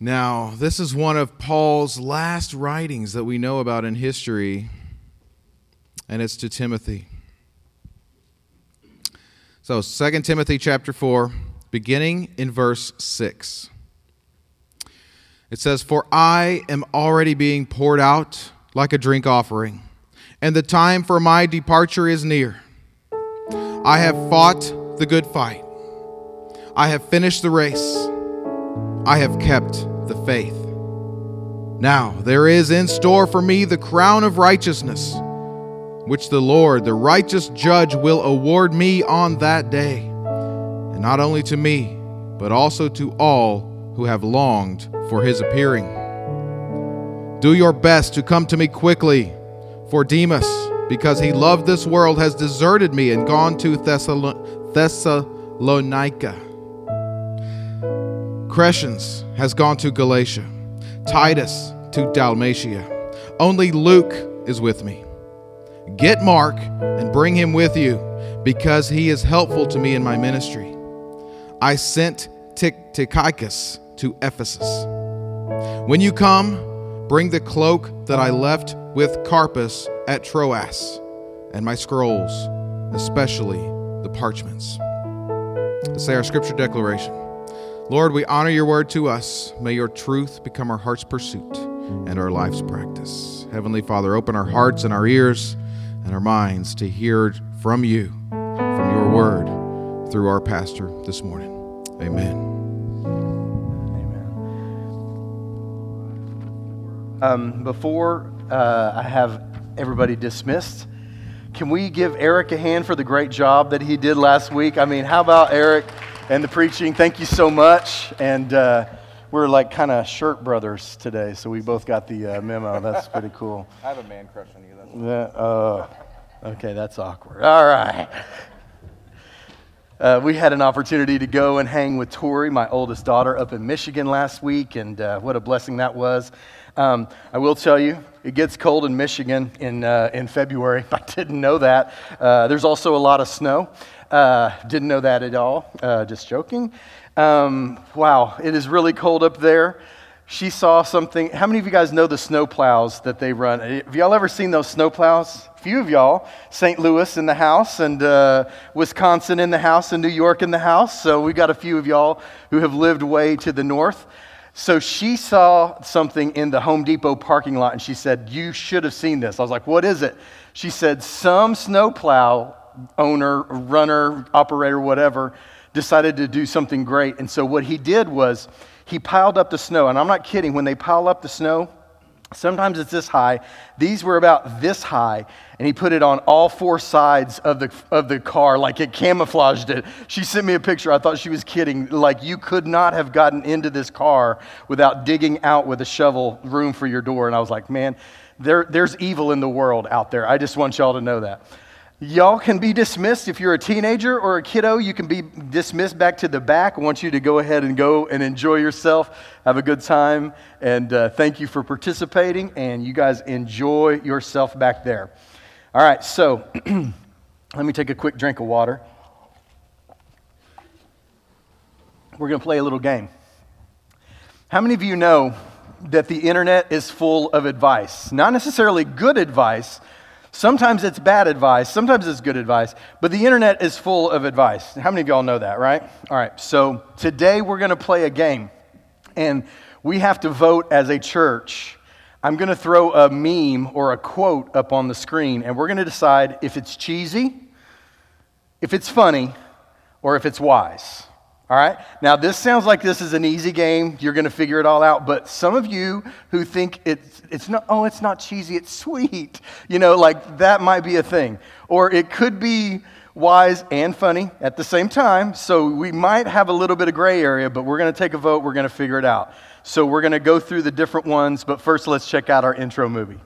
Now, this is one of Paul's last writings that we know about in history, and it's to Timothy. So, 2 Timothy chapter 4, beginning in verse 6. It says, For I am already being poured out like a drink offering, and the time for my departure is near. I have fought the good fight, I have finished the race. I have kept the faith. Now there is in store for me the crown of righteousness, which the Lord, the righteous judge, will award me on that day, and not only to me, but also to all who have longed for his appearing. Do your best to come to me quickly, for Demas, because he loved this world, has deserted me and gone to Thessalonica. Crescens has gone to Galatia, Titus to Dalmatia. Only Luke is with me. Get Mark and bring him with you, because he is helpful to me in my ministry. I sent Tychicus to Ephesus. When you come, bring the cloak that I left with Carpus at Troas, and my scrolls, especially the parchments. Let's say our scripture declaration. Lord, we honor your word to us. May your truth become our heart's pursuit and our life's practice. Heavenly Father, open our hearts and our ears and our minds to hear from you, from your word, through our pastor this morning. Amen. Um, before uh, I have everybody dismissed, can we give Eric a hand for the great job that he did last week? I mean, how about Eric? And the preaching. Thank you so much. And uh, we're like kind of shirt brothers today, so we both got the uh, memo. That's pretty cool. I have a man crush on you. That's that, uh, okay, that's awkward. All right. Uh, we had an opportunity to go and hang with Tori, my oldest daughter, up in Michigan last week, and uh, what a blessing that was. Um, I will tell you, it gets cold in Michigan in, uh, in February. I didn't know that. Uh, there's also a lot of snow. Uh, didn't know that at all. Uh, just joking. Um, wow, it is really cold up there. She saw something. How many of you guys know the snow plows that they run? Have y'all ever seen those snow plows? A few of y'all. St. Louis in the house, and uh, Wisconsin in the house, and New York in the house. So we got a few of y'all who have lived way to the north. So she saw something in the Home Depot parking lot, and she said, You should have seen this. I was like, What is it? She said, Some snowplow owner, runner, operator, whatever, decided to do something great. And so what he did was he piled up the snow. And I'm not kidding, when they pile up the snow, sometimes it's this high. These were about this high. And he put it on all four sides of the, of the car, like it camouflaged it. She sent me a picture. I thought she was kidding. Like you could not have gotten into this car without digging out with a shovel room for your door. And I was like, man, there, there's evil in the world out there. I just want y'all to know that. Y'all can be dismissed. If you're a teenager or a kiddo, you can be dismissed back to the back. I want you to go ahead and go and enjoy yourself. Have a good time. And uh, thank you for participating. And you guys enjoy yourself back there. All right, so let me take a quick drink of water. We're going to play a little game. How many of you know that the internet is full of advice? Not necessarily good advice Sometimes it's bad advice, sometimes it's good advice, but the internet is full of advice. How many of y'all know that, right? All right, so today we're going to play a game, and we have to vote as a church. I'm going to throw a meme or a quote up on the screen, and we're going to decide if it's cheesy, if it's funny, or if it's wise. All right? Now, this sounds like this is an easy game. You're going to figure it all out. But some of you who think it's, it's not, oh, it's not cheesy, it's sweet, you know, like that might be a thing. Or it could be wise and funny at the same time. So we might have a little bit of gray area, but we're going to take a vote. We're going to figure it out. So we're going to go through the different ones. But first, let's check out our intro movie.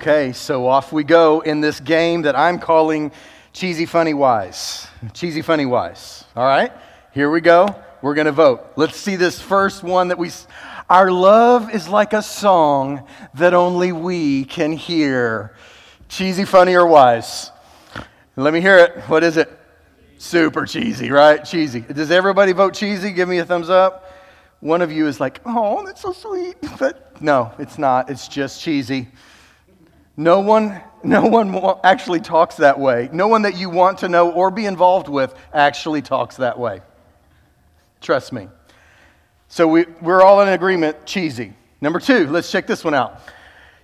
Okay, so off we go in this game that I'm calling Cheesy Funny Wise. Cheesy Funny Wise. All right, here we go. We're going to vote. Let's see this first one that we. Our love is like a song that only we can hear. Cheesy, funny, or wise? Let me hear it. What is it? Super cheesy, right? Cheesy. Does everybody vote cheesy? Give me a thumbs up. One of you is like, oh, that's so sweet. But no, it's not. It's just cheesy. No one, no one actually talks that way. No one that you want to know or be involved with actually talks that way. Trust me. So we, we're all in agreement cheesy. Number two, let's check this one out.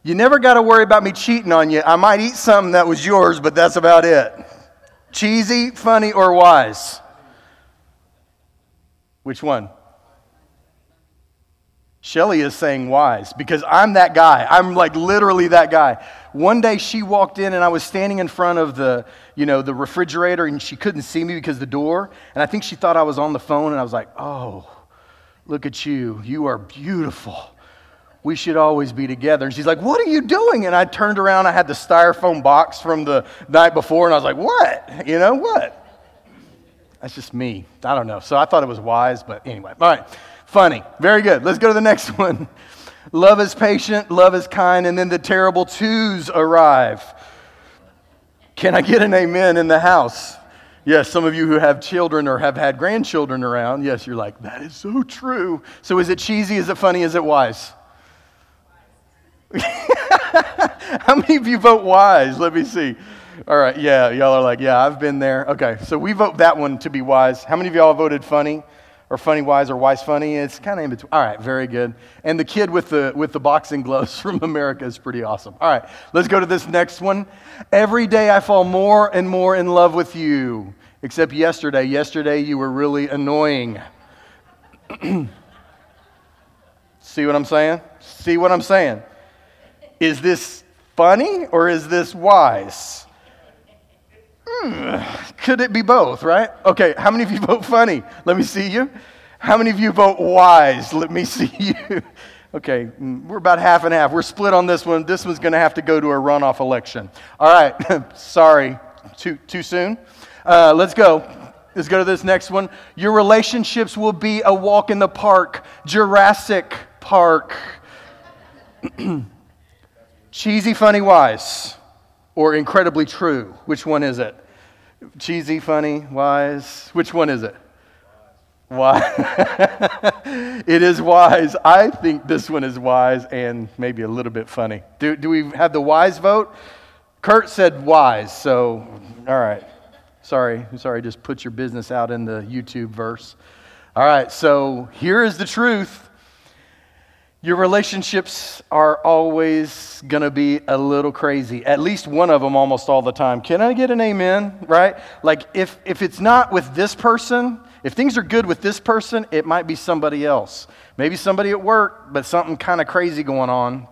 You never got to worry about me cheating on you. I might eat something that was yours, but that's about it. Cheesy, funny, or wise? Which one? Shelly is saying wise because I'm that guy. I'm like literally that guy. One day she walked in and I was standing in front of the, you know, the refrigerator and she couldn't see me because the door. And I think she thought I was on the phone and I was like, oh, look at you. You are beautiful. We should always be together. And she's like, What are you doing? And I turned around. I had the styrofoam box from the night before. And I was like, What? You know, what? That's just me. I don't know. So I thought it was wise, but anyway. All right. Funny. Very good. Let's go to the next one. Love is patient, love is kind, and then the terrible twos arrive. Can I get an amen in the house? Yes, some of you who have children or have had grandchildren around, yes, you're like, that is so true. So is it cheesy? Is it funny? Is it wise? How many of you vote wise? Let me see. All right, yeah, y'all are like, yeah, I've been there. Okay, so we vote that one to be wise. How many of y'all voted funny? Or funny wise or wise funny? It's kind of in between. All right, very good. And the kid with the with the boxing gloves from America is pretty awesome. All right, let's go to this next one. Every day I fall more and more in love with you. Except yesterday. Yesterday you were really annoying. See what I'm saying? See what I'm saying? Is this funny or is this wise? Could it be both, right? Okay, how many of you vote funny? Let me see you. How many of you vote wise? Let me see you. Okay, mm, we're about half and half. We're split on this one. This one's going to have to go to a runoff election. All right, sorry, too, too soon. Uh, let's go. Let's go to this next one. Your relationships will be a walk in the park, Jurassic Park. Cheesy, funny, wise, or incredibly true? Which one is it? Cheesy, funny, wise? Which one is it? Wise. it is wise. I think this one is wise and maybe a little bit funny. Do, do we have the wise vote? Kurt said wise, so all right. Sorry, sorry, just put your business out in the YouTube verse. All right, so here is the truth. Your relationships are always going to be a little crazy. At least one of them almost all the time. Can I get an amen? Right? Like if if it's not with this person, if things are good with this person, it might be somebody else. Maybe somebody at work, but something kind of crazy going on.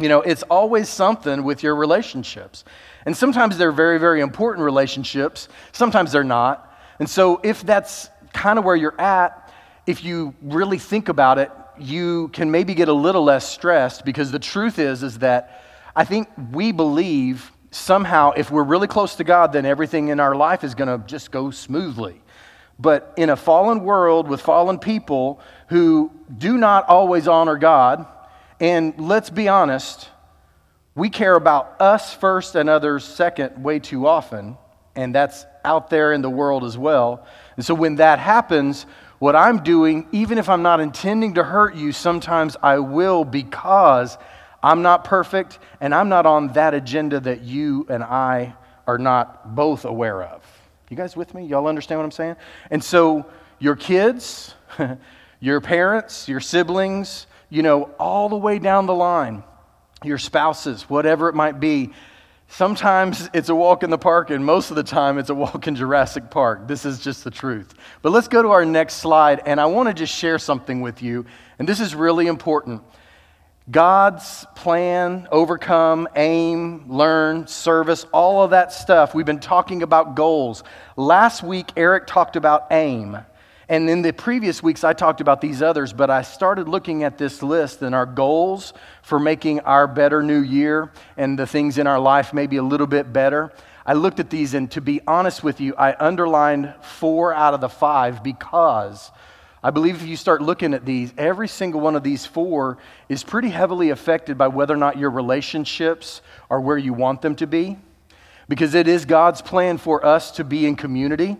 You know, it's always something with your relationships. And sometimes they're very very important relationships, sometimes they're not. And so if that's kind of where you're at, if you really think about it, you can maybe get a little less stressed because the truth is is that I think we believe somehow if we're really close to God then everything in our life is going to just go smoothly. But in a fallen world with fallen people who do not always honor God, and let's be honest, we care about us first and others second way too often, and that's out there in the world as well. And so when that happens, what I'm doing, even if I'm not intending to hurt you, sometimes I will because I'm not perfect and I'm not on that agenda that you and I are not both aware of. You guys with me? Y'all understand what I'm saying? And so, your kids, your parents, your siblings, you know, all the way down the line, your spouses, whatever it might be, Sometimes it's a walk in the park, and most of the time it's a walk in Jurassic Park. This is just the truth. But let's go to our next slide, and I want to just share something with you, and this is really important. God's plan, overcome, aim, learn, service, all of that stuff. We've been talking about goals. Last week, Eric talked about aim. And in the previous weeks, I talked about these others, but I started looking at this list and our goals for making our better new year and the things in our life maybe a little bit better. I looked at these, and to be honest with you, I underlined four out of the five because I believe if you start looking at these, every single one of these four is pretty heavily affected by whether or not your relationships are where you want them to be. Because it is God's plan for us to be in community.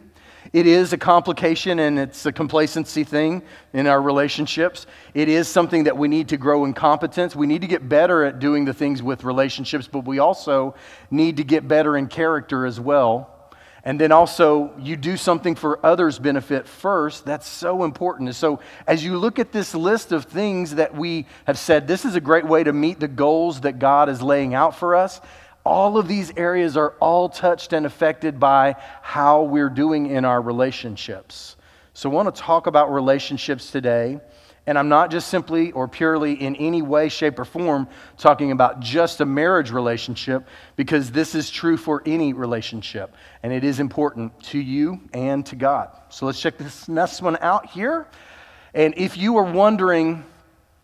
It is a complication and it's a complacency thing in our relationships. It is something that we need to grow in competence. We need to get better at doing the things with relationships, but we also need to get better in character as well. And then also, you do something for others' benefit first. That's so important. So, as you look at this list of things that we have said, this is a great way to meet the goals that God is laying out for us all of these areas are all touched and affected by how we're doing in our relationships. So, I want to talk about relationships today. And I'm not just simply or purely in any way, shape, or form talking about just a marriage relationship, because this is true for any relationship. And it is important to you and to God. So let's check this next one out here. And if you are wondering,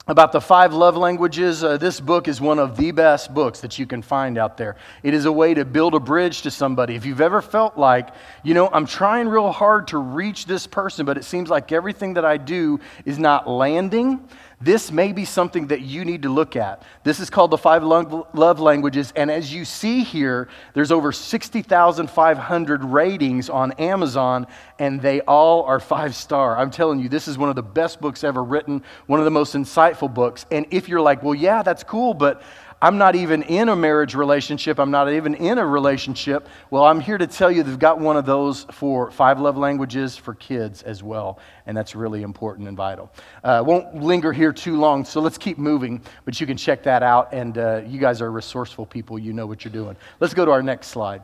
about the five love languages. Uh, this book is one of the best books that you can find out there. It is a way to build a bridge to somebody. If you've ever felt like, you know, I'm trying real hard to reach this person, but it seems like everything that I do is not landing, this may be something that you need to look at. This is called the Five Love Languages, and as you see here, there's over 60,500 ratings on Amazon, and they all are five star. I'm telling you, this is one of the best books ever written, one of the most insightful books. And if you're like, well, yeah, that's cool, but I'm not even in a marriage relationship. I'm not even in a relationship. Well, I'm here to tell you they've got one of those for five love languages for kids as well. And that's really important and vital. Uh, won't linger here too long, so let's keep moving. But you can check that out. And uh, you guys are resourceful people. You know what you're doing. Let's go to our next slide.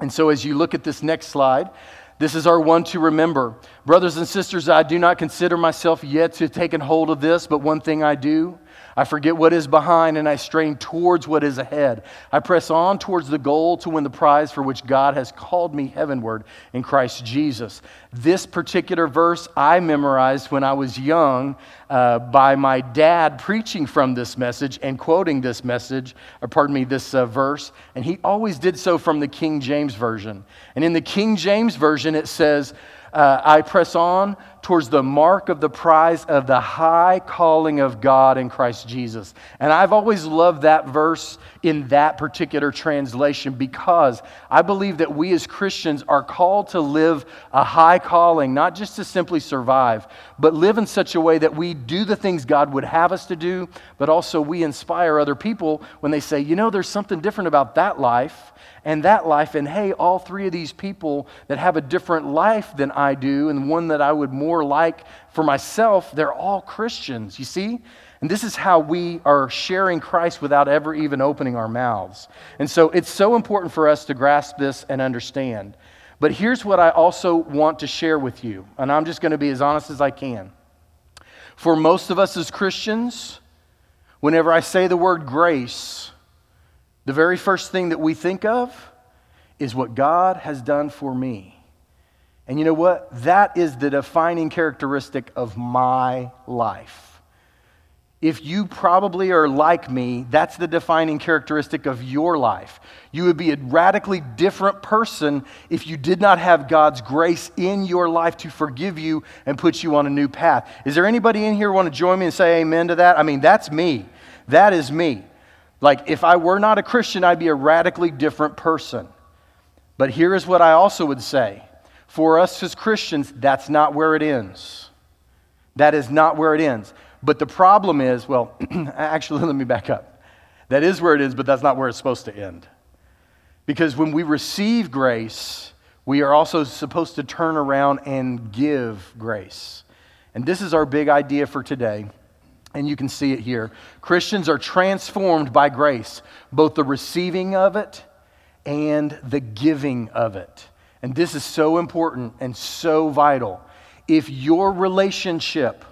And so as you look at this next slide, this is our one to remember. Brothers and sisters, I do not consider myself yet to have taken hold of this, but one thing I do I forget what is behind and I strain towards what is ahead. I press on towards the goal to win the prize for which God has called me heavenward in Christ Jesus. This particular verse I memorized when I was young uh, by my dad preaching from this message and quoting this message, or pardon me, this uh, verse. And he always did so from the King James Version. And in the King James Version, it says, uh, I press on towards the mark of the prize of the high calling of God in Christ Jesus. And I've always loved that verse in that particular translation because I believe that we as Christians are called to live a high calling, not just to simply survive, but live in such a way that we do the things God would have us to do, but also we inspire other people when they say, you know, there's something different about that life and that life. And hey, all three of these people that have a different life than I do, and one that I would more like for myself, they're all Christians, you see? And this is how we are sharing Christ without ever even opening our mouths. And so it's so important for us to grasp this and understand. But here's what I also want to share with you, and I'm just going to be as honest as I can. For most of us as Christians, whenever I say the word grace, the very first thing that we think of is what God has done for me. And you know what? That is the defining characteristic of my life. If you probably are like me, that's the defining characteristic of your life. You would be a radically different person if you did not have God's grace in your life to forgive you and put you on a new path. Is there anybody in here want to join me and say amen to that? I mean, that's me. That is me. Like, if I were not a Christian, I'd be a radically different person. But here is what I also would say for us as Christians, that's not where it ends. That is not where it ends. But the problem is, well, actually, let me back up. That is where it is, but that's not where it's supposed to end. Because when we receive grace, we are also supposed to turn around and give grace. And this is our big idea for today and you can see it here. Christians are transformed by grace, both the receiving of it and the giving of it. And this is so important and so vital. If your relationship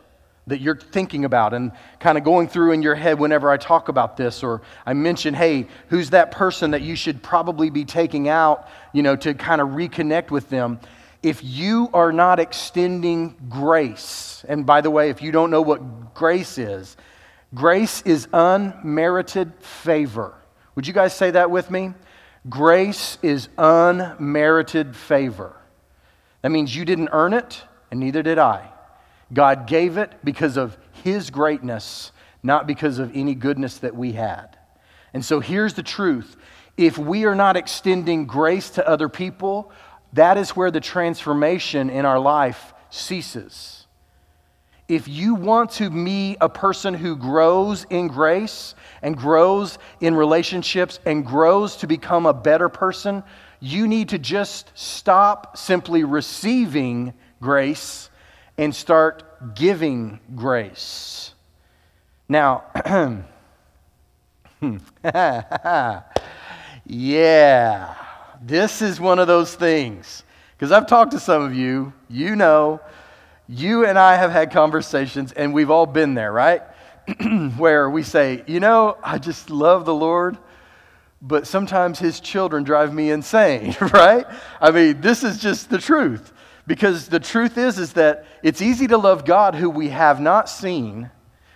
that you're thinking about and kind of going through in your head whenever I talk about this, or I mention, hey, who's that person that you should probably be taking out, you know, to kind of reconnect with them? If you are not extending grace, and by the way, if you don't know what grace is, grace is unmerited favor. Would you guys say that with me? Grace is unmerited favor. That means you didn't earn it, and neither did I. God gave it because of His greatness, not because of any goodness that we had. And so here's the truth if we are not extending grace to other people, that is where the transformation in our life ceases. If you want to be a person who grows in grace and grows in relationships and grows to become a better person, you need to just stop simply receiving grace and start giving grace. Now, yeah. This is one of those things. Because I've talked to some of you, you know, you and I have had conversations, and we've all been there, right? Where we say, you know, I just love the Lord, but sometimes his children drive me insane, right? I mean, this is just the truth. Because the truth is, is that it's easy to love God who we have not seen,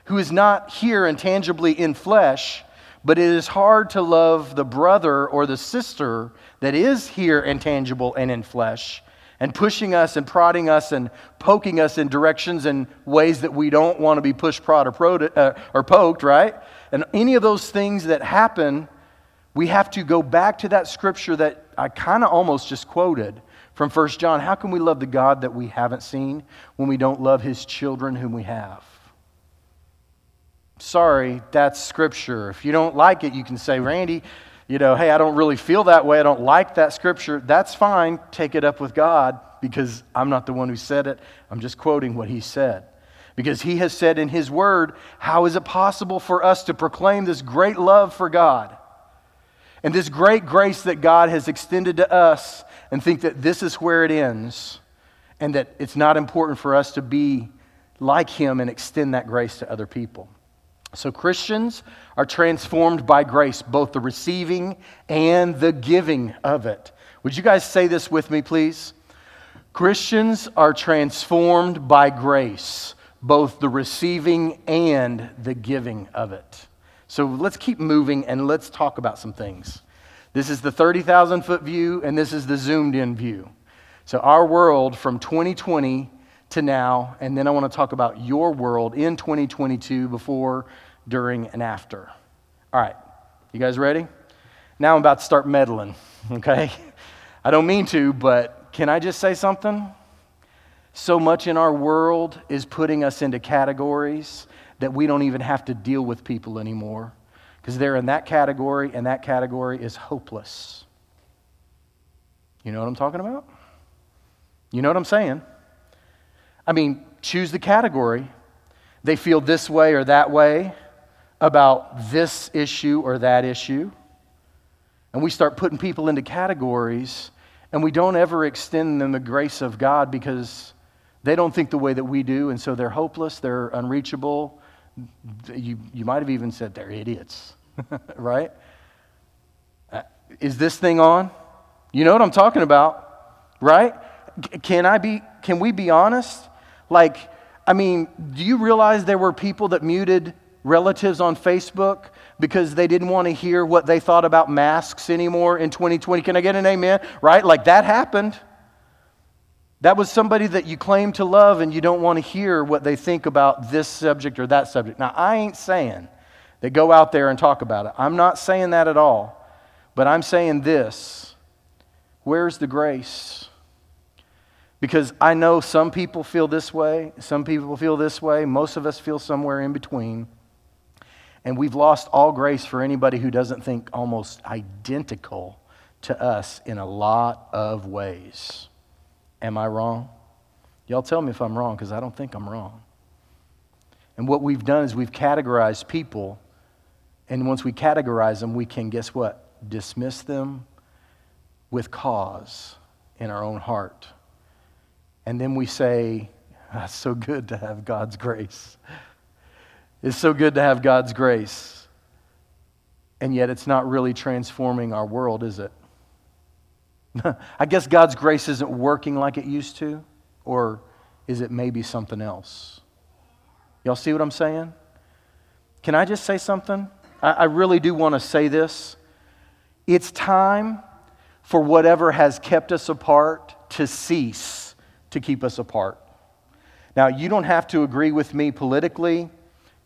who is not here and tangibly in flesh, but it is hard to love the brother or the sister that is here and tangible and in flesh and pushing us and prodding us and poking us in directions and ways that we don't want to be pushed, prod, or, prod, uh, or poked, right? And any of those things that happen, we have to go back to that scripture that I kind of almost just quoted from 1 John. How can we love the God that we haven't seen when we don't love his children whom we have? Sorry, that's scripture. If you don't like it, you can say, Randy, you know, hey, I don't really feel that way. I don't like that scripture. That's fine. Take it up with God because I'm not the one who said it. I'm just quoting what he said. Because he has said in his word, how is it possible for us to proclaim this great love for God and this great grace that God has extended to us and think that this is where it ends and that it's not important for us to be like him and extend that grace to other people? So, Christians are transformed by grace, both the receiving and the giving of it. Would you guys say this with me, please? Christians are transformed by grace, both the receiving and the giving of it. So, let's keep moving and let's talk about some things. This is the 30,000 foot view, and this is the zoomed in view. So, our world from 2020 to now, and then I want to talk about your world in 2022 before during, and after. All right, you guys ready? Now I'm about to start meddling, okay? I don't mean to, but can I just say something? So much in our world is putting us into categories that we don't even have to deal with people anymore because they're in that category, and that category is hopeless. You know what I'm talking about? You know what I'm saying? I mean, choose the category. They feel this way or that way about this issue or that issue. And we start putting people into categories, and we don't ever extend them the grace of God because they don't think the way that we do, and so they're hopeless, they're unreachable. You, you might have even said they're idiots, right? Uh, is this thing on? You know what I'm talking about, right? Can I be can we be honest? Like, I mean, do you realize there were people that muted relatives on Facebook because they didn't want to hear what they thought about masks anymore in 2020. Can I get an amen? Right? Like that happened. That was somebody that you claim to love and you don't want to hear what they think about this subject or that subject. Now, I ain't saying that go out there and talk about it. I'm not saying that at all. But I'm saying this where's the grace? Because I know some people feel this way, some people feel this way, most of us feel somewhere in between. And we've lost all grace for anybody who doesn't think almost identical to us in a lot of ways. Am I wrong? Y'all tell me if I'm wrong because I don't think I'm wrong. And what we've done is we've categorized people, and once we categorize them, we can, guess what? Dismiss them with cause in our own heart. And then we say, That's so good to have God's grace. It's so good to have God's grace. And yet it's not really transforming our world, is it? I guess God's grace isn't working like it used to, or is it maybe something else? Y'all see what I'm saying? Can I just say something? I, I really do want to say this. It's time for whatever has kept us apart to cease to keep us apart. Now, you don't have to agree with me politically.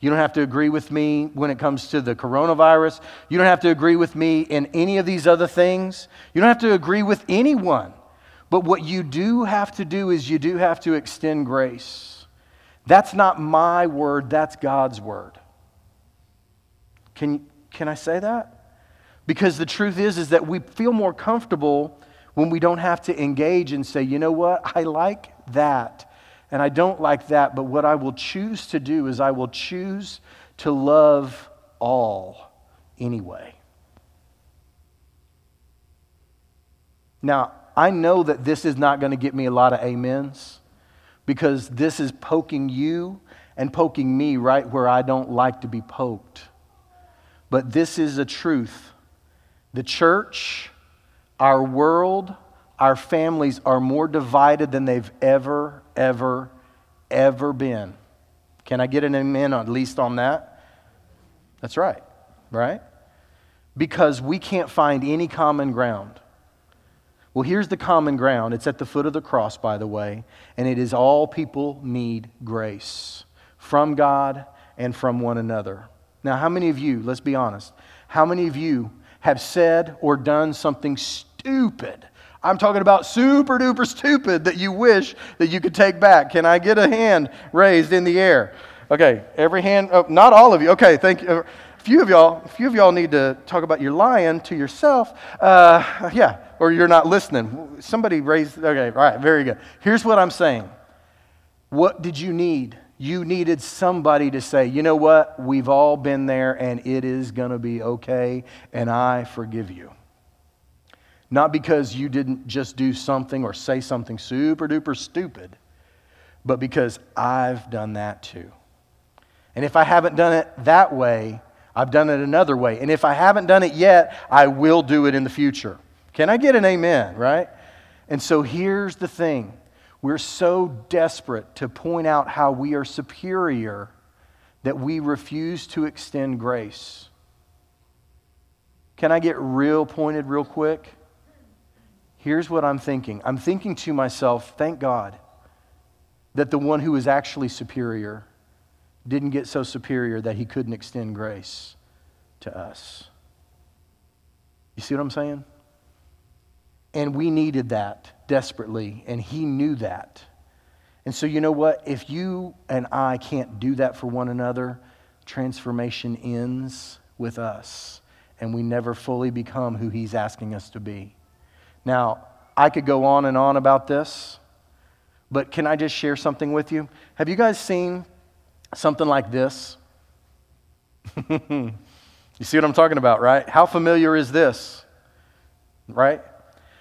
You don't have to agree with me when it comes to the coronavirus. You don't have to agree with me in any of these other things. You don't have to agree with anyone. But what you do have to do is you do have to extend grace. That's not my word, that's God's word. Can, can I say that? Because the truth is, is that we feel more comfortable when we don't have to engage and say, you know what, I like that and I don't like that, but what I will choose to do is I will choose to love all anyway. Now, I know that this is not going to get me a lot of amens because this is poking you and poking me right where I don't like to be poked. But this is a truth the church, our world, our families are more divided than they've ever, ever, ever been. Can I get an amen at least on that? That's right, right? Because we can't find any common ground. Well, here's the common ground. It's at the foot of the cross, by the way, and it is all people need grace from God and from one another. Now, how many of you, let's be honest, how many of you have said or done something stupid. I'm talking about super duper stupid that you wish that you could take back. Can I get a hand raised in the air? Okay, every hand, oh, not all of you. Okay, thank you. A few of y'all, a few of y'all need to talk about your lying to yourself. Uh, yeah, or you're not listening. Somebody raised, okay, all right, very good. Here's what I'm saying. What did you need? you needed somebody to say, you know what, we've all been there and it is going to be okay and I forgive you. Not because you didn't just do something or say something super duper stupid, but because I've done that too. And if I haven't done it that way, I've done it another way. And if I haven't done it yet, I will do it in the future. Can I get an amen, right? And so here's the thing we're so desperate to point out how we are superior that we refuse to extend grace. Can I get real pointed real quick? Here's what I'm thinking I'm thinking to myself, thank God that the one who is actually superior didn't get so superior that he couldn't extend grace to us. You see what I'm saying? And we needed that desperately, and he knew that. And so, you know what? If you and I can't do that for one another, transformation ends with us, and we never fully become who he's asking us to be. Now, I could go on and on about this, but can I just share something with you? Have you guys seen something like this? you see what I'm talking about, right? How familiar is this? Right?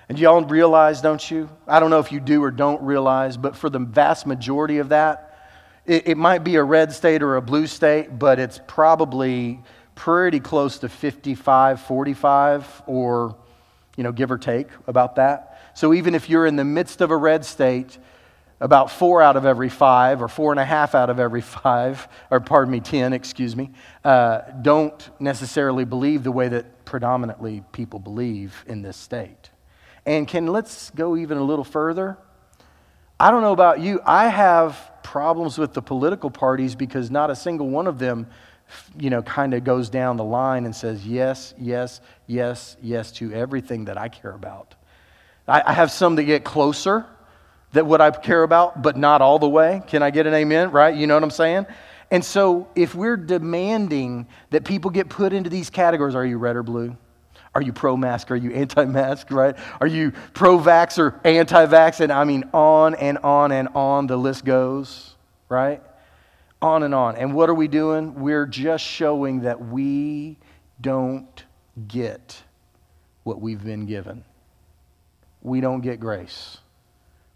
And y'all realize, don't you? I don't know if you do or don't realize, but for the vast majority of that, it, it might be a red state or a blue state, but it's probably pretty close to 55, 45, or, you know, give or take about that. So even if you're in the midst of a red state, about four out of every five, or four and a half out of every five, or pardon me, 10, excuse me, uh, don't necessarily believe the way that predominantly people believe in this state. And can let's go even a little further? I don't know about you. I have problems with the political parties because not a single one of them, you know, kind of goes down the line and says yes, yes, yes, yes to everything that I care about. I, I have some that get closer that what I care about, but not all the way. Can I get an amen? Right? You know what I'm saying? And so if we're demanding that people get put into these categories, are you red or blue? Are you pro mask? Are you anti mask, right? Are you pro vax or anti vax? And I mean, on and on and on the list goes, right? On and on. And what are we doing? We're just showing that we don't get what we've been given. We don't get grace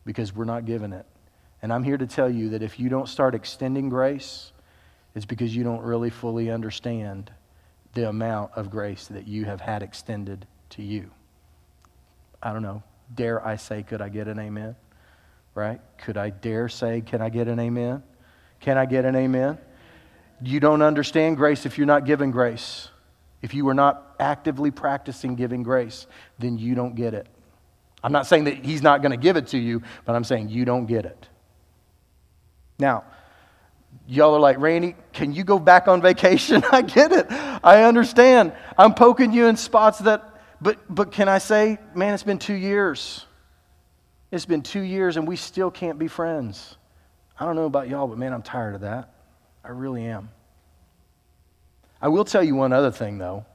because we're not given it. And I'm here to tell you that if you don't start extending grace, it's because you don't really fully understand the amount of grace that you have had extended to you. I don't know. dare I say, could I get an amen? Right? Could I dare say, can I get an amen? Can I get an amen? You don't understand grace if you're not giving grace. If you are not actively practicing giving grace, then you don't get it. I'm not saying that he's not going to give it to you, but I'm saying you don't get it. Now, y'all are like, Randy, can you go back on vacation? I get it. I understand. I'm poking you in spots that, but, but can I say, man, it's been two years. It's been two years and we still can't be friends. I don't know about y'all, but man, I'm tired of that. I really am. I will tell you one other thing, though.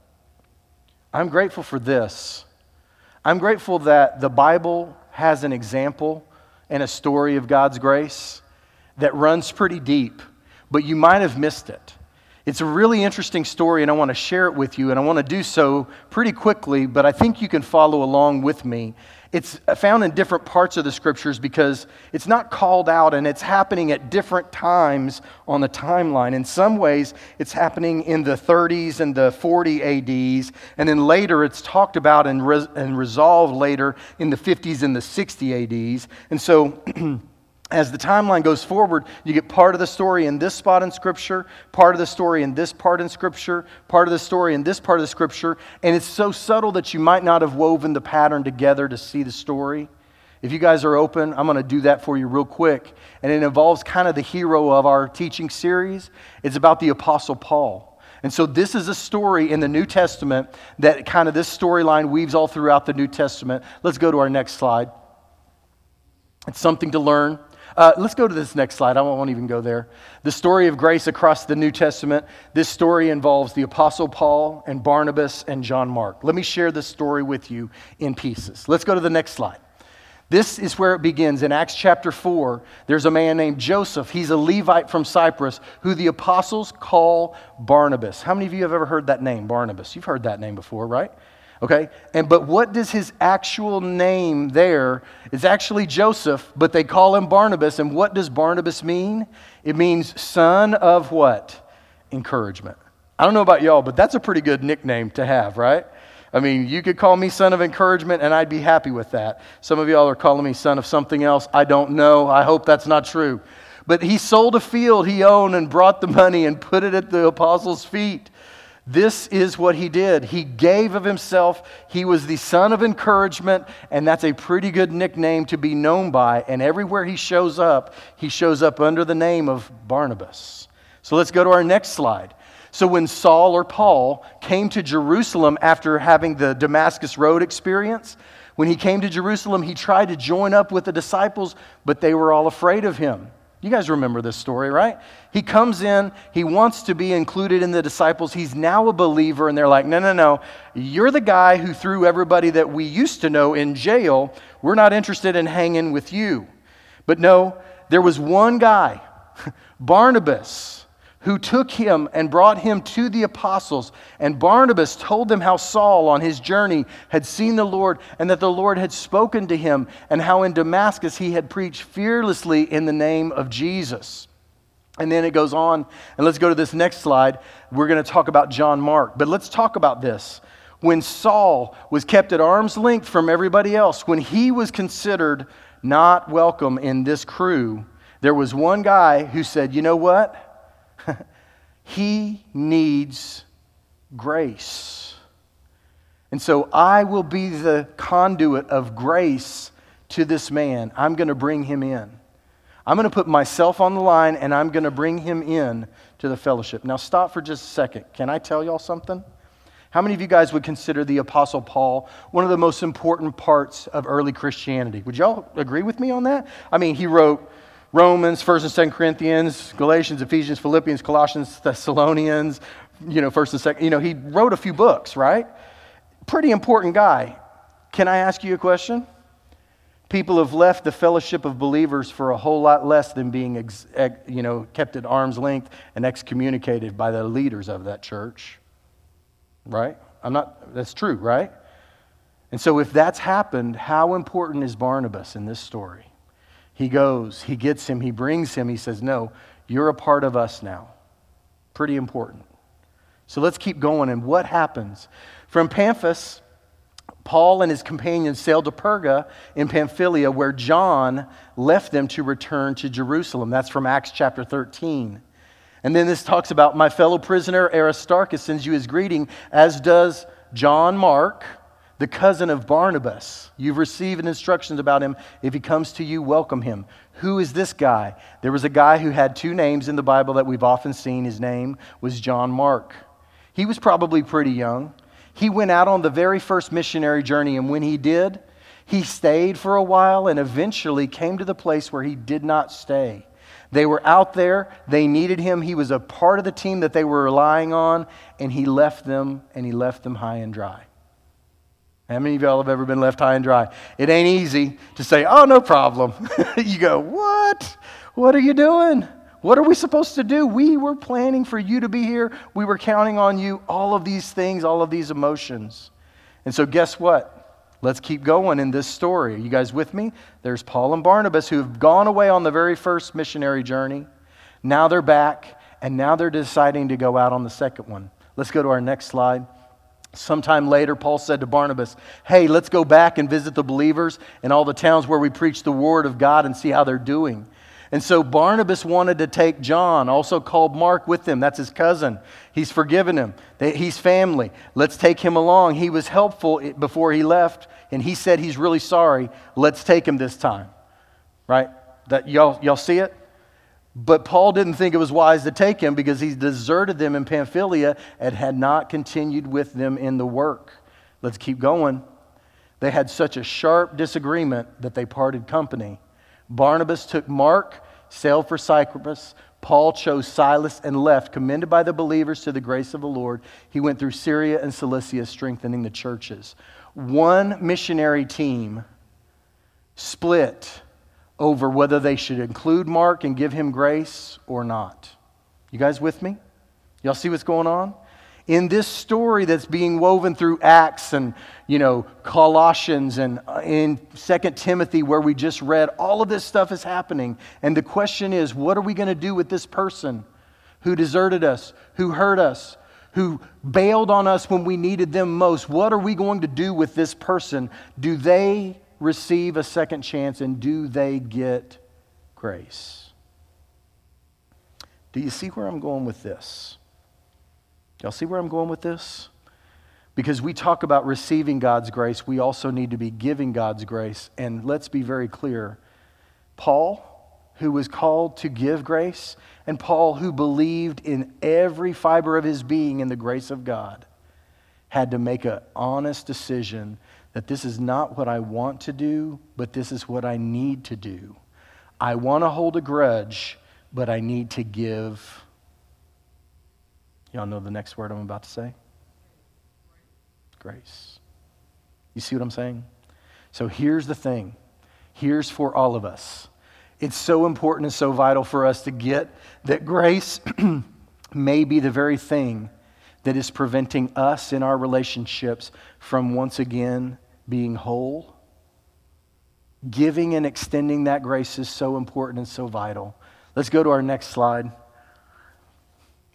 I'm grateful for this. I'm grateful that the Bible has an example and a story of God's grace that runs pretty deep, but you might have missed it. It's a really interesting story, and I want to share it with you, and I want to do so pretty quickly, but I think you can follow along with me. It's found in different parts of the scriptures because it's not called out and it's happening at different times on the timeline. In some ways, it's happening in the 30s and the 40 ADs, and then later it's talked about and, res- and resolved later in the 50s and the 60 ADs. And so, as the timeline goes forward, you get part of the story in this spot in Scripture, part of the story in this part in Scripture, part of the story in this part of the Scripture, and it's so subtle that you might not have woven the pattern together to see the story. If you guys are open, I'm going to do that for you real quick. And it involves kind of the hero of our teaching series. It's about the Apostle Paul. And so, this is a story in the New Testament that kind of this storyline weaves all throughout the New Testament. Let's go to our next slide. It's something to learn. Uh, let's go to this next slide. I won't even go there. The story of grace across the New Testament. This story involves the Apostle Paul and Barnabas and John Mark. Let me share this story with you in pieces. Let's go to the next slide. This is where it begins. In Acts chapter 4, there's a man named Joseph. He's a Levite from Cyprus who the apostles call Barnabas. How many of you have ever heard that name, Barnabas? You've heard that name before, right? Okay? And but what does his actual name there is actually Joseph, but they call him Barnabas. And what does Barnabas mean? It means son of what? Encouragement. I don't know about y'all, but that's a pretty good nickname to have, right? I mean, you could call me son of encouragement, and I'd be happy with that. Some of y'all are calling me son of something else. I don't know. I hope that's not true. But he sold a field he owned and brought the money and put it at the apostles' feet. This is what he did. He gave of himself. He was the son of encouragement, and that's a pretty good nickname to be known by. And everywhere he shows up, he shows up under the name of Barnabas. So let's go to our next slide. So when Saul or Paul came to Jerusalem after having the Damascus Road experience, when he came to Jerusalem, he tried to join up with the disciples, but they were all afraid of him. You guys remember this story, right? He comes in, he wants to be included in the disciples. He's now a believer, and they're like, no, no, no. You're the guy who threw everybody that we used to know in jail. We're not interested in hanging with you. But no, there was one guy, Barnabas who took him and brought him to the apostles. And Barnabas told them how Saul, on his journey, had seen the Lord and that the Lord had spoken to him, and how in Damascus he had preached fearlessly in the name of Jesus. And then it goes on, and let's go to this next slide. We're going to talk about John Mark, but let's talk about this. When Saul was kept at arm's length from everybody else, when he was considered not welcome in this crew, there was one guy who said, You know what? He needs grace. And so I will be the conduit of grace to this man. I'm going to bring him in. I'm going to put myself on the line and I'm going to bring him in to the fellowship. Now, stop for just a second. Can I tell y'all something? How many of you guys would consider the Apostle Paul one of the most important parts of early Christianity? Would y'all agree with me on that? I mean, he wrote Romans, 1st and 2nd Corinthians, Galatians, Ephesians, Philippians, Colossians, Thessalonians, you know, 1st and 2nd. You know, he wrote a few books, right? Pretty important guy. Can I ask you a question? People have left the fellowship of believers for a whole lot less than being, ex, you know, kept at arm's length and excommunicated by the leaders of that church. Right? I'm not, that's true, right? And so if that's happened, how important is Barnabas in this story? He goes, he gets him, he brings him. He says, No, you're a part of us now. Pretty important. So let's keep going. And what happens? From Paphos, Paul and his companions sailed to Perga in Pamphylia, where John left them to return to Jerusalem. That's from Acts chapter 13. And then this talks about my fellow prisoner Aristarchus sends you his greeting, as does John Mark, the cousin of Barnabas. You've received instructions about him. If he comes to you, welcome him. Who is this guy? There was a guy who had two names in the Bible that we've often seen. His name was John Mark. He was probably pretty young. He went out on the very first missionary journey, and when he did, he stayed for a while and eventually came to the place where he did not stay. They were out there, they needed him. He was a part of the team that they were relying on, and he left them, and he left them high and dry. How many of y'all have ever been left high and dry? It ain't easy to say, oh, no problem. you go, what? What are you doing? What are we supposed to do? We were planning for you to be here. We were counting on you. All of these things, all of these emotions. And so, guess what? Let's keep going in this story. Are you guys with me? There's Paul and Barnabas who have gone away on the very first missionary journey. Now they're back, and now they're deciding to go out on the second one. Let's go to our next slide. Sometime later, Paul said to Barnabas, Hey, let's go back and visit the believers in all the towns where we preach the word of God and see how they're doing. And so Barnabas wanted to take John, also called Mark, with him. That's his cousin. He's forgiven him, he's family. Let's take him along. He was helpful before he left, and he said he's really sorry. Let's take him this time. Right? That y'all, y'all see it? But Paul didn't think it was wise to take him because he deserted them in Pamphylia and had not continued with them in the work. Let's keep going. They had such a sharp disagreement that they parted company. Barnabas took Mark, sailed for Cyprus. Paul chose Silas and left, commended by the believers to the grace of the Lord. He went through Syria and Cilicia, strengthening the churches. One missionary team split over whether they should include Mark and give him grace or not. You guys with me? Y'all see what's going on? In this story that's being woven through Acts and, you know, Colossians and uh, in Second Timothy where we just read, all of this stuff is happening. And the question is, what are we going to do with this person who deserted us, who hurt us, who bailed on us when we needed them most? What are we going to do with this person? Do they receive a second chance and do they get grace? Do you see where I'm going with this? Y'all see where I'm going with this? Because we talk about receiving God's grace, we also need to be giving God's grace. And let's be very clear Paul, who was called to give grace, and Paul, who believed in every fiber of his being in the grace of God, had to make an honest decision that this is not what I want to do, but this is what I need to do. I want to hold a grudge, but I need to give. Y'all know the next word I'm about to say? Grace. You see what I'm saying? So here's the thing. Here's for all of us. It's so important and so vital for us to get that grace may be the very thing that is preventing us in our relationships from once again being whole. Giving and extending that grace is so important and so vital. Let's go to our next slide.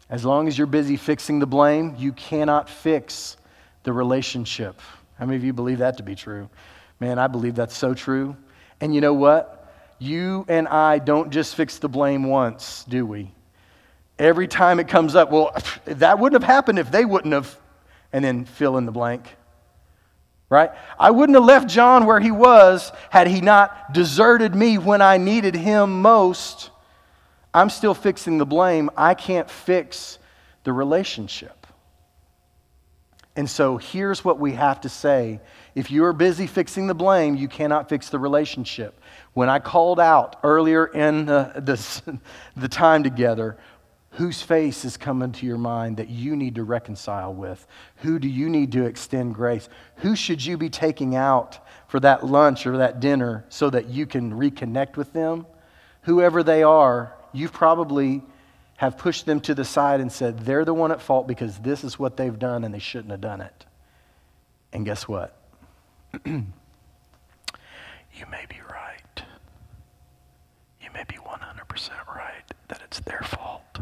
As long as you're busy fixing the blame, you cannot fix the relationship. How many of you believe that to be true? Man, I believe that's so true. And you know what? You and I don't just fix the blame once, do we? Every time it comes up, well, that wouldn't have happened if they wouldn't have, and then fill in the blank. Right? I wouldn't have left John where he was had he not deserted me when I needed him most. I'm still fixing the blame. I can't fix the relationship. And so here's what we have to say. If you're busy fixing the blame, you cannot fix the relationship. When I called out earlier in the, the, the time together, Whose face is coming to your mind that you need to reconcile with? Who do you need to extend grace? Who should you be taking out for that lunch or that dinner so that you can reconnect with them? Whoever they are, you probably have pushed them to the side and said, they're the one at fault because this is what they've done and they shouldn't have done it. And guess what? you may be right. You may be 100% right that it's their fault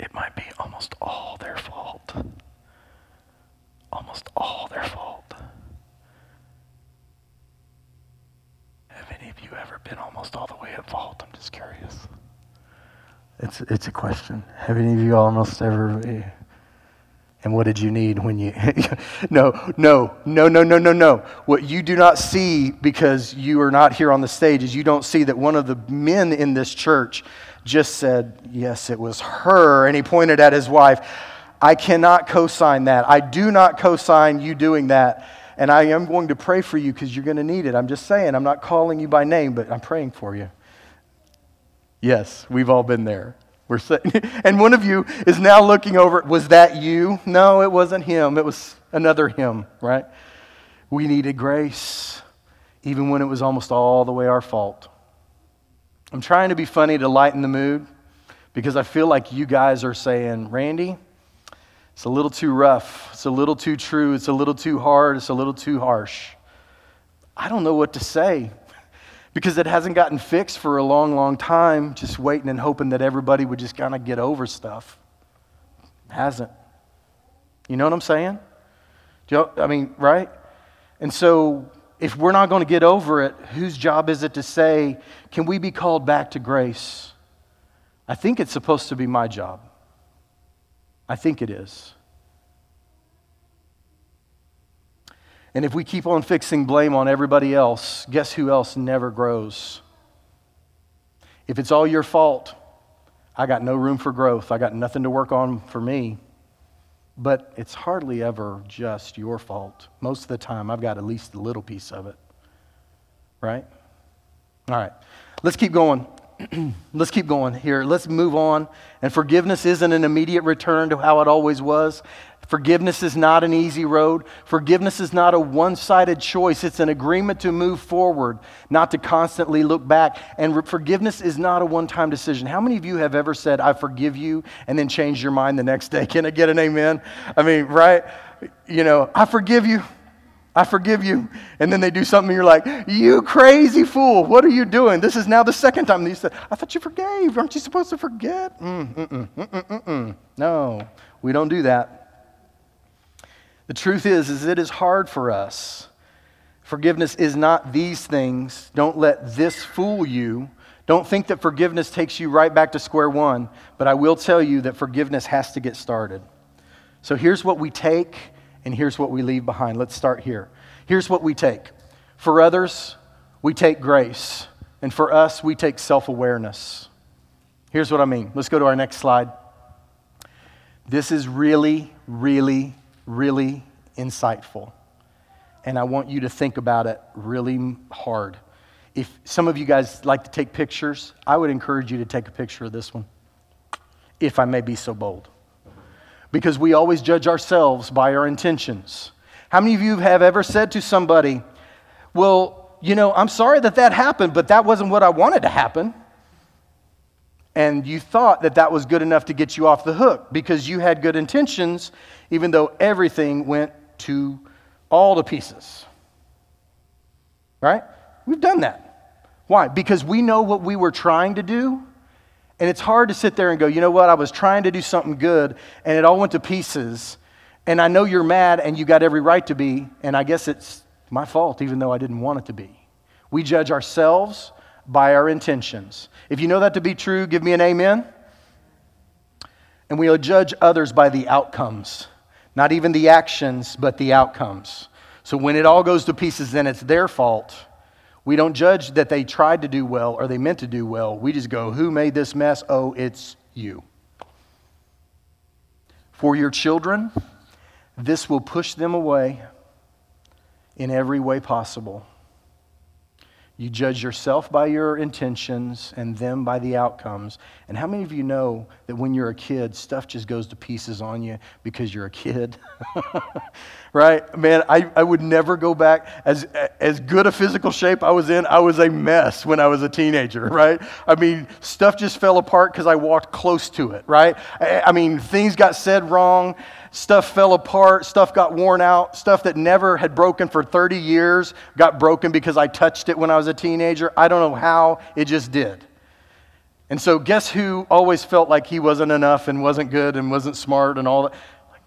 it might be almost all their fault. Almost all their fault. Have any of you ever been almost all the way at fault? I'm just curious. It's it's a question. Have any of you almost ever? Eh, and what did you need when you? no, no, no, no, no, no, no. What you do not see because you are not here on the stage is you don't see that one of the men in this church just said, Yes, it was her. And he pointed at his wife. I cannot co sign that. I do not co sign you doing that. And I am going to pray for you because you're going to need it. I'm just saying, I'm not calling you by name, but I'm praying for you. Yes, we've all been there. We're sitting, and one of you is now looking over, was that you? No, it wasn't him. It was another him, right? We needed grace, even when it was almost all the way our fault. I'm trying to be funny to lighten the mood because I feel like you guys are saying, Randy, it's a little too rough. It's a little too true. It's a little too hard. It's a little too harsh. I don't know what to say because it hasn't gotten fixed for a long, long time, just waiting and hoping that everybody would just kind of get over stuff. It hasn't. You know what I'm saying? You I mean, right? And so, if we're not going to get over it, whose job is it to say, can we be called back to grace? I think it's supposed to be my job. I think it is. And if we keep on fixing blame on everybody else, guess who else never grows? If it's all your fault, I got no room for growth. I got nothing to work on for me. But it's hardly ever just your fault. Most of the time, I've got at least a little piece of it. Right? All right. Let's keep going. let's keep going here. Let's move on. And forgiveness isn't an immediate return to how it always was. Forgiveness is not an easy road. Forgiveness is not a one sided choice. It's an agreement to move forward, not to constantly look back. And re- forgiveness is not a one time decision. How many of you have ever said, I forgive you, and then changed your mind the next day? Can I get an amen? I mean, right? You know, I forgive you. I forgive you. And then they do something, and you're like, You crazy fool. What are you doing? This is now the second time that you said, I thought you forgave. Aren't you supposed to forget? Mm, mm, mm, no, we don't do that. The truth is, is it is hard for us. Forgiveness is not these things. Don't let this fool you. Don't think that forgiveness takes you right back to square one, but I will tell you that forgiveness has to get started. So here's what we take and here's what we leave behind. Let's start here. Here's what we take. For others, we take grace, and for us, we take self awareness. Here's what I mean. Let's go to our next slide. This is really, really, really insightful. And I want you to think about it really hard. If some of you guys like to take pictures, I would encourage you to take a picture of this one, if I may be so bold because we always judge ourselves by our intentions. How many of you have ever said to somebody, Well, you know, I'm sorry that that happened, but that wasn't what I wanted to happen? And you thought that that was good enough to get you off the hook because you had good intentions, even though everything went to all the pieces. Right? We've done that. Why? Because we know what we were trying to do and it's hard to sit there and go, you know what, I was trying to do something good and it all went to pieces. And I know you're mad and you got every right to be. And I guess it's my fault, even though I didn't want it to be. We judge ourselves by our intentions. If you know that to be true, give me an amen. And we'll judge others by the outcomes, not even the actions, but the outcomes. So when it all goes to pieces, then it's their fault we don't judge that they tried to do well or they meant to do well. We just go, Who made this mess? Oh, it's you. For your children, this will push them away in every way possible. You judge yourself by your intentions and them by the outcomes. And how many of you know that when you're a kid, stuff just goes to pieces on you because you're a kid? right? Man, I, I would never go back. As, as good a physical shape I was in, I was a mess when I was a teenager, right? I mean, stuff just fell apart because I walked close to it, right? I, I mean, things got said wrong Stuff fell apart, stuff got worn out, stuff that never had broken for 30 years got broken because I touched it when I was a teenager. I don't know how, it just did. And so, guess who always felt like he wasn't enough and wasn't good and wasn't smart and all that?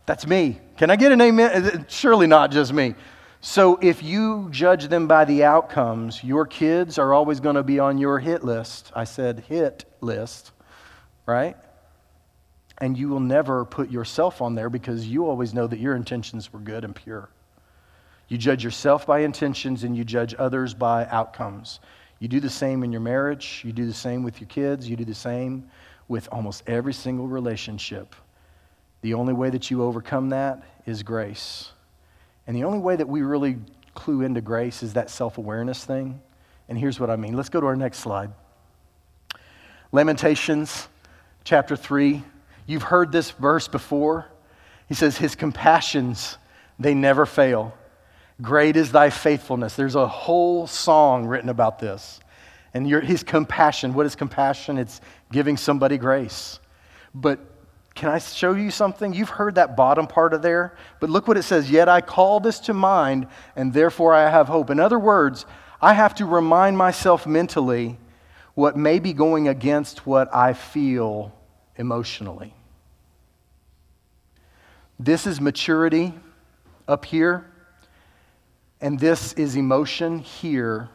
That's me. Can I get an amen? Surely not just me. So if you judge them by the outcomes, your kids are always going to be on your hit list. I said hit list, right? And you will never put yourself on there because you always know that your intentions were good and pure. You judge yourself by intentions and you judge others by outcomes. You do the same in your marriage, you do the same with your kids, you do the same with almost every single relationship. The only way that you overcome that is grace. And the only way that we really clue into grace is that self awareness thing. And here's what I mean. Let's go to our next slide. Lamentations chapter 3. You've heard this verse before. He says, His compassions, they never fail. Great is thy faithfulness. There's a whole song written about this. And your, his compassion, what is compassion? It's giving somebody grace. But can I show you something? You've heard that bottom part of there, but look what it says Yet I call this to mind, and therefore I have hope. In other words, I have to remind myself mentally what may be going against what I feel emotionally. This is maturity up here, and this is emotion here.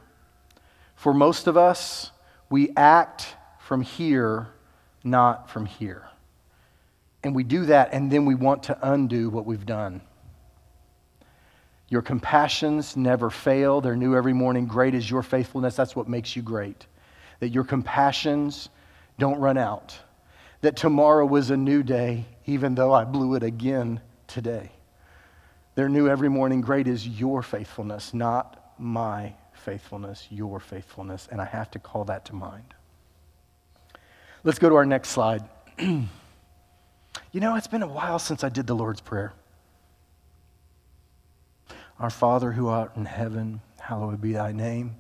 For most of us, we act from here, not from here. And we do that, and then we want to undo what we've done. Your compassions never fail. They're new every morning. Great is your faithfulness. That's what makes you great. That your compassions don't run out. That tomorrow was a new day, even though I blew it again today. They're new every morning. Great is your faithfulness, not my faithfulness, your faithfulness. And I have to call that to mind. Let's go to our next slide. You know, it's been a while since I did the Lord's Prayer. Our Father who art in heaven, hallowed be thy name.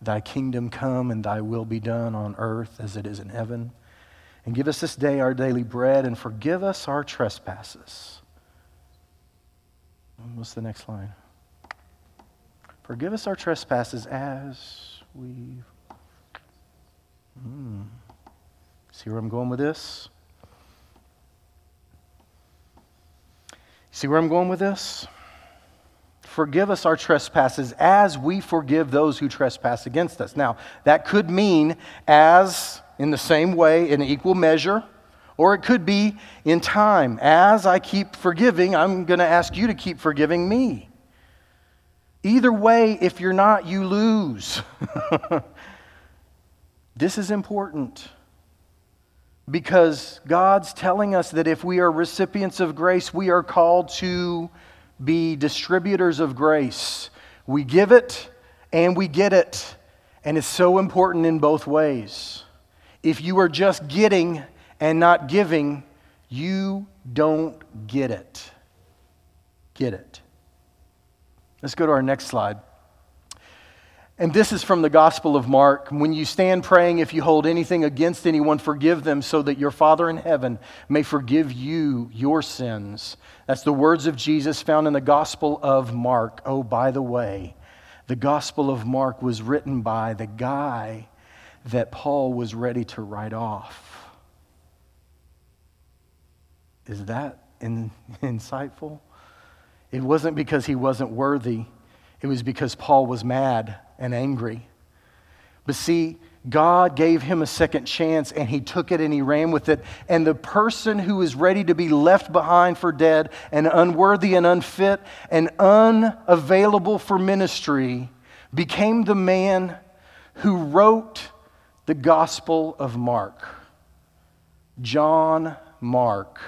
Thy kingdom come and thy will be done on earth as it is in heaven. And give us this day our daily bread and forgive us our trespasses. What's the next line? Forgive us our trespasses as we. Hmm. See where I'm going with this? See where I'm going with this? Forgive us our trespasses as we forgive those who trespass against us. Now, that could mean as in the same way, in equal measure, or it could be in time. As I keep forgiving, I'm going to ask you to keep forgiving me. Either way, if you're not, you lose. this is important because God's telling us that if we are recipients of grace, we are called to be distributors of grace. We give it and we get it, and it's so important in both ways. If you are just getting and not giving, you don't get it. Get it. Let's go to our next slide. And this is from the Gospel of Mark. When you stand praying, if you hold anything against anyone, forgive them so that your Father in heaven may forgive you your sins. That's the words of Jesus found in the Gospel of Mark. Oh, by the way, the Gospel of Mark was written by the guy that Paul was ready to write off. Is that in, insightful? It wasn't because he wasn't worthy, it was because Paul was mad and angry. But see, God gave him a second chance and he took it and he ran with it. And the person who is ready to be left behind for dead and unworthy and unfit and unavailable for ministry became the man who wrote the Gospel of Mark. John Mark.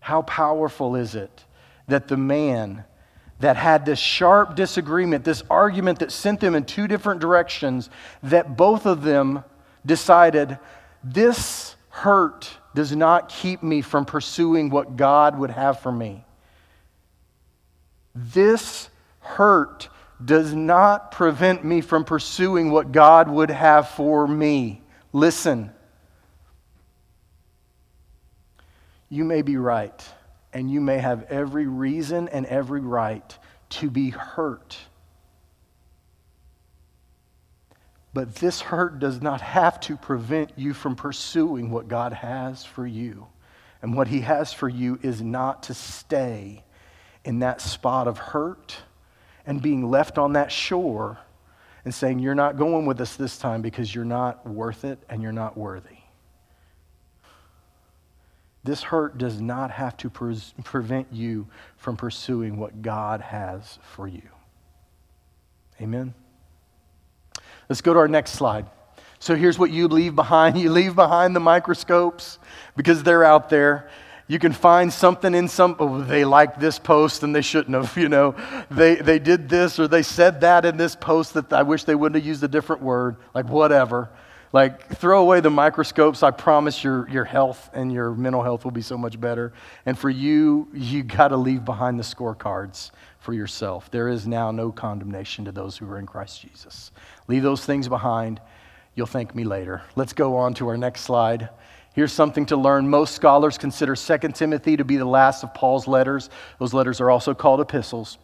How powerful is it that the man that had this sharp disagreement, this argument that sent them in two different directions, that both of them decided this hurt does not keep me from pursuing what God would have for me. This hurt does not prevent me from pursuing what God would have for me. Listen. You may be right and you may have every reason and every right to be hurt. But this hurt does not have to prevent you from pursuing what God has for you. And what He has for you is not to stay in that spot of hurt and being left on that shore and saying, You're not going with us this time because you're not worth it and you're not worthy. This hurt does not have to pre- prevent you from pursuing what God has for you. Amen. Let's go to our next slide. So here's what you leave behind. You leave behind the microscopes because they're out there. You can find something in some, oh, they like this post and they shouldn't have, you know. They, they did this or they said that in this post that I wish they wouldn't have used a different word, like whatever. Like, throw away the microscopes. I promise your, your health and your mental health will be so much better. And for you, you got to leave behind the scorecards for yourself. There is now no condemnation to those who are in Christ Jesus. Leave those things behind. You'll thank me later. Let's go on to our next slide. Here's something to learn. Most scholars consider 2 Timothy to be the last of Paul's letters. Those letters are also called epistles.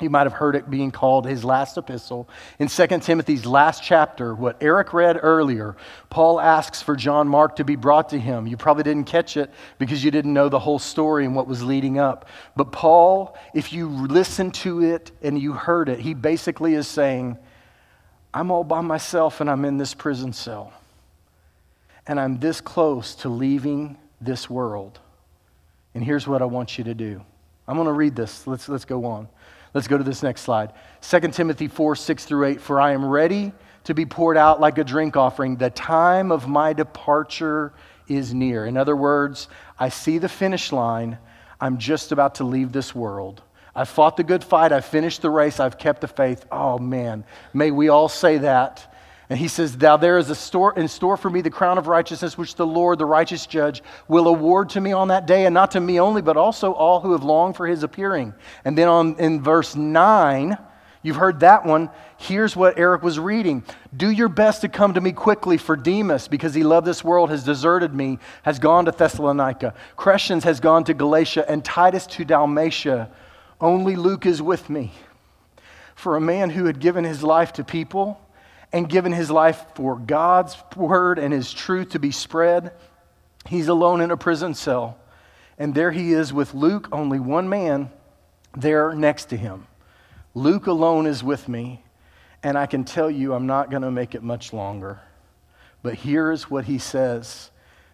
You might have heard it being called his last epistle. In 2 Timothy's last chapter, what Eric read earlier, Paul asks for John Mark to be brought to him. You probably didn't catch it because you didn't know the whole story and what was leading up. But Paul, if you listened to it and you heard it, he basically is saying, I'm all by myself and I'm in this prison cell. And I'm this close to leaving this world. And here's what I want you to do. I'm going to read this. Let's, let's go on. Let's go to this next slide. 2 Timothy 4 6 through 8. For I am ready to be poured out like a drink offering. The time of my departure is near. In other words, I see the finish line. I'm just about to leave this world. I've fought the good fight. I've finished the race. I've kept the faith. Oh, man. May we all say that and he says, Now there is a store in store for me the crown of righteousness, which the Lord, the righteous judge, will award to me on that day, and not to me only, but also all who have longed for his appearing. And then on in verse 9, you've heard that one. Here's what Eric was reading. Do your best to come to me quickly, for Demas, because he loved this world, has deserted me, has gone to Thessalonica. Crescens has gone to Galatia, and Titus to Dalmatia. Only Luke is with me. For a man who had given his life to people, and given his life for God's word and his truth to be spread, he's alone in a prison cell. And there he is with Luke, only one man, there next to him. Luke alone is with me, and I can tell you I'm not going to make it much longer. But here is what he says.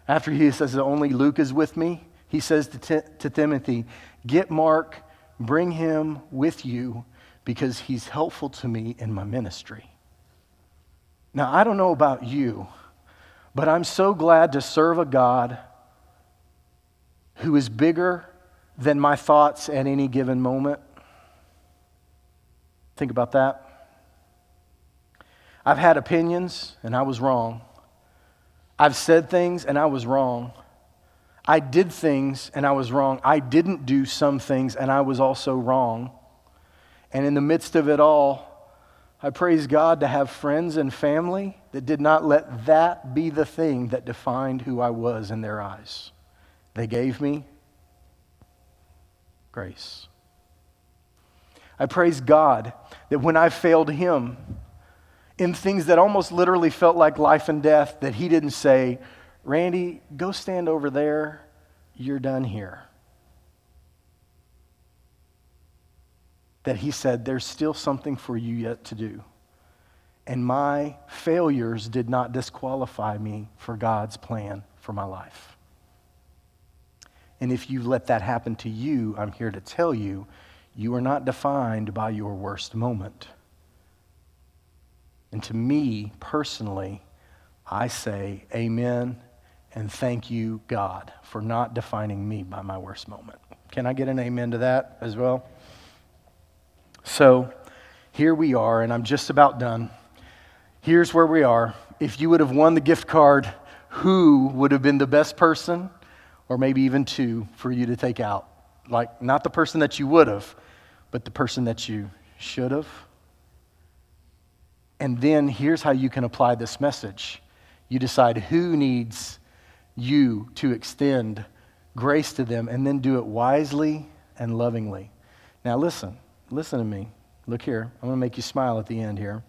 After he says that only Luke is with me, he says to, T- to Timothy, Get Mark, bring him with you, because he's helpful to me in my ministry. Now, I don't know about you, but I'm so glad to serve a God who is bigger than my thoughts at any given moment. Think about that. I've had opinions and I was wrong. I've said things and I was wrong. I did things and I was wrong. I didn't do some things and I was also wrong. And in the midst of it all, I praise God to have friends and family that did not let that be the thing that defined who I was in their eyes. They gave me grace. I praise God that when I failed Him in things that almost literally felt like life and death, that He didn't say, Randy, go stand over there. You're done here. That he said, There's still something for you yet to do. And my failures did not disqualify me for God's plan for my life. And if you let that happen to you, I'm here to tell you, you are not defined by your worst moment. And to me personally, I say amen and thank you, God, for not defining me by my worst moment. Can I get an amen to that as well? So here we are, and I'm just about done. Here's where we are. If you would have won the gift card, who would have been the best person, or maybe even two, for you to take out? Like, not the person that you would have, but the person that you should have. And then here's how you can apply this message you decide who needs you to extend grace to them, and then do it wisely and lovingly. Now, listen listen to me. Look here. I'm going to make you smile at the end here.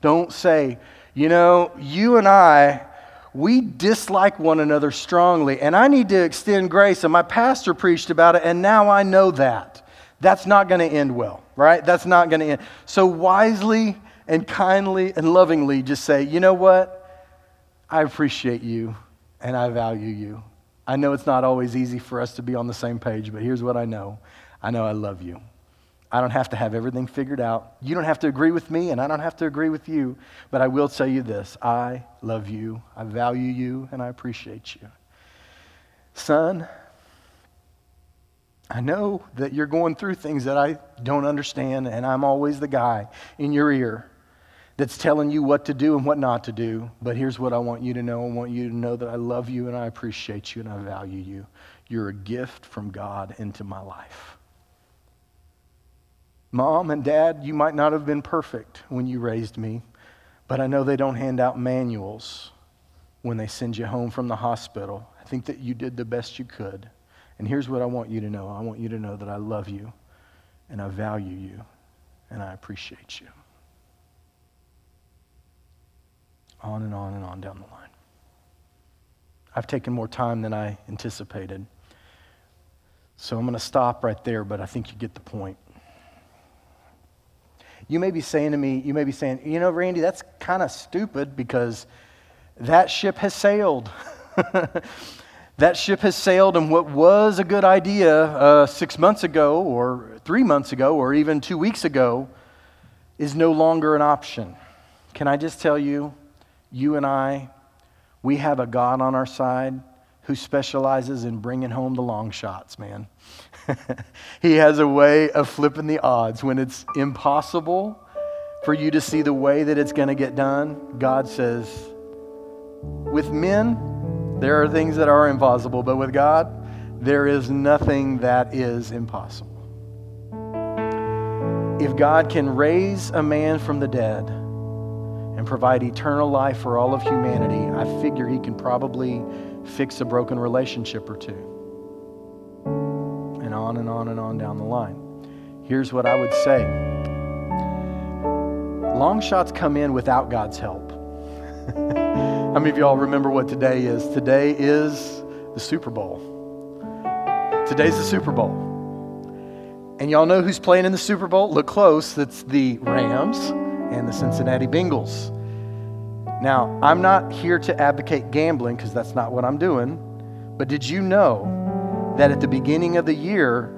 Don't say, you know, you and I, we dislike one another strongly, and I need to extend grace, and my pastor preached about it, and now I know that. That's not going to end well, right? That's not going to end. So wisely and kindly and lovingly just say, you know what? I appreciate you and I value you. I know it's not always easy for us to be on the same page, but here's what I know I know I love you. I don't have to have everything figured out. You don't have to agree with me, and I don't have to agree with you. But I will tell you this I love you, I value you, and I appreciate you. Son, I know that you're going through things that I don't understand, and I'm always the guy in your ear that's telling you what to do and what not to do. But here's what I want you to know I want you to know that I love you and I appreciate you and I value you. You're a gift from God into my life. Mom and dad, you might not have been perfect when you raised me, but I know they don't hand out manuals when they send you home from the hospital. I think that you did the best you could. And here's what I want you to know I want you to know that I love you and I value you and I appreciate you. On and on and on down the line. I've taken more time than I anticipated. So I'm going to stop right there, but I think you get the point. You may be saying to me, you may be saying, you know, Randy, that's kind of stupid because that ship has sailed. that ship has sailed, and what was a good idea uh, six months ago, or three months ago, or even two weeks ago, is no longer an option. Can I just tell you, you and I, we have a God on our side who specializes in bringing home the long shots, man. he has a way of flipping the odds. When it's impossible for you to see the way that it's going to get done, God says, with men, there are things that are impossible, but with God, there is nothing that is impossible. If God can raise a man from the dead and provide eternal life for all of humanity, I figure he can probably fix a broken relationship or two on and on and on down the line. Here's what I would say long shots come in without God's help. How many of y'all remember what today is? Today is the Super Bowl. Today's the Super Bowl. And y'all know who's playing in the Super Bowl? Look close. It's the Rams and the Cincinnati Bengals. Now, I'm not here to advocate gambling because that's not what I'm doing. But did you know that at the beginning of the year,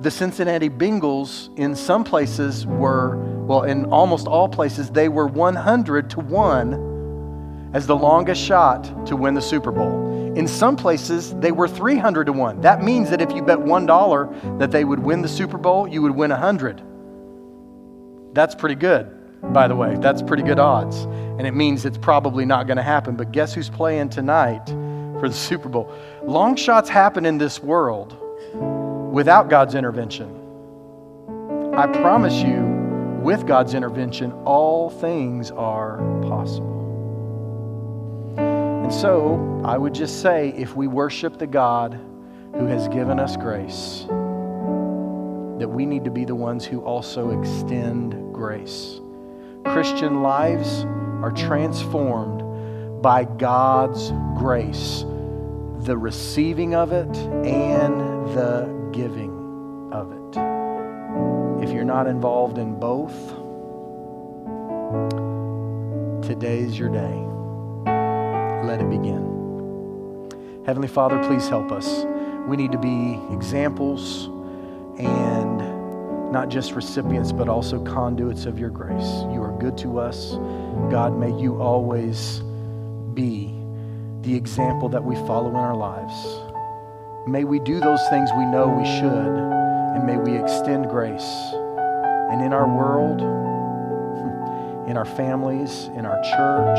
the Cincinnati Bengals, in some places, were, well, in almost all places, they were 100 to 1 as the longest shot to win the Super Bowl. In some places, they were 300 to 1. That means that if you bet $1 that they would win the Super Bowl, you would win 100. That's pretty good, by the way. That's pretty good odds. And it means it's probably not going to happen. But guess who's playing tonight? for the Super Bowl. Long shots happen in this world without God's intervention. I promise you, with God's intervention, all things are possible. And so, I would just say if we worship the God who has given us grace, that we need to be the ones who also extend grace. Christian lives are transformed by God's grace, the receiving of it and the giving of it. If you're not involved in both, today's your day. Let it begin. Heavenly Father, please help us. We need to be examples and not just recipients, but also conduits of your grace. You are good to us. God, may you always be the example that we follow in our lives. May we do those things we know we should, and may we extend grace. And in our world, in our families, in our church,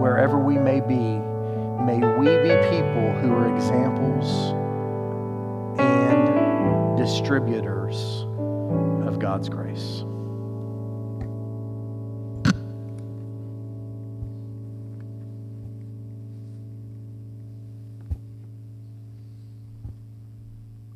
wherever we may be, may we be people who are examples and distributors of God's grace.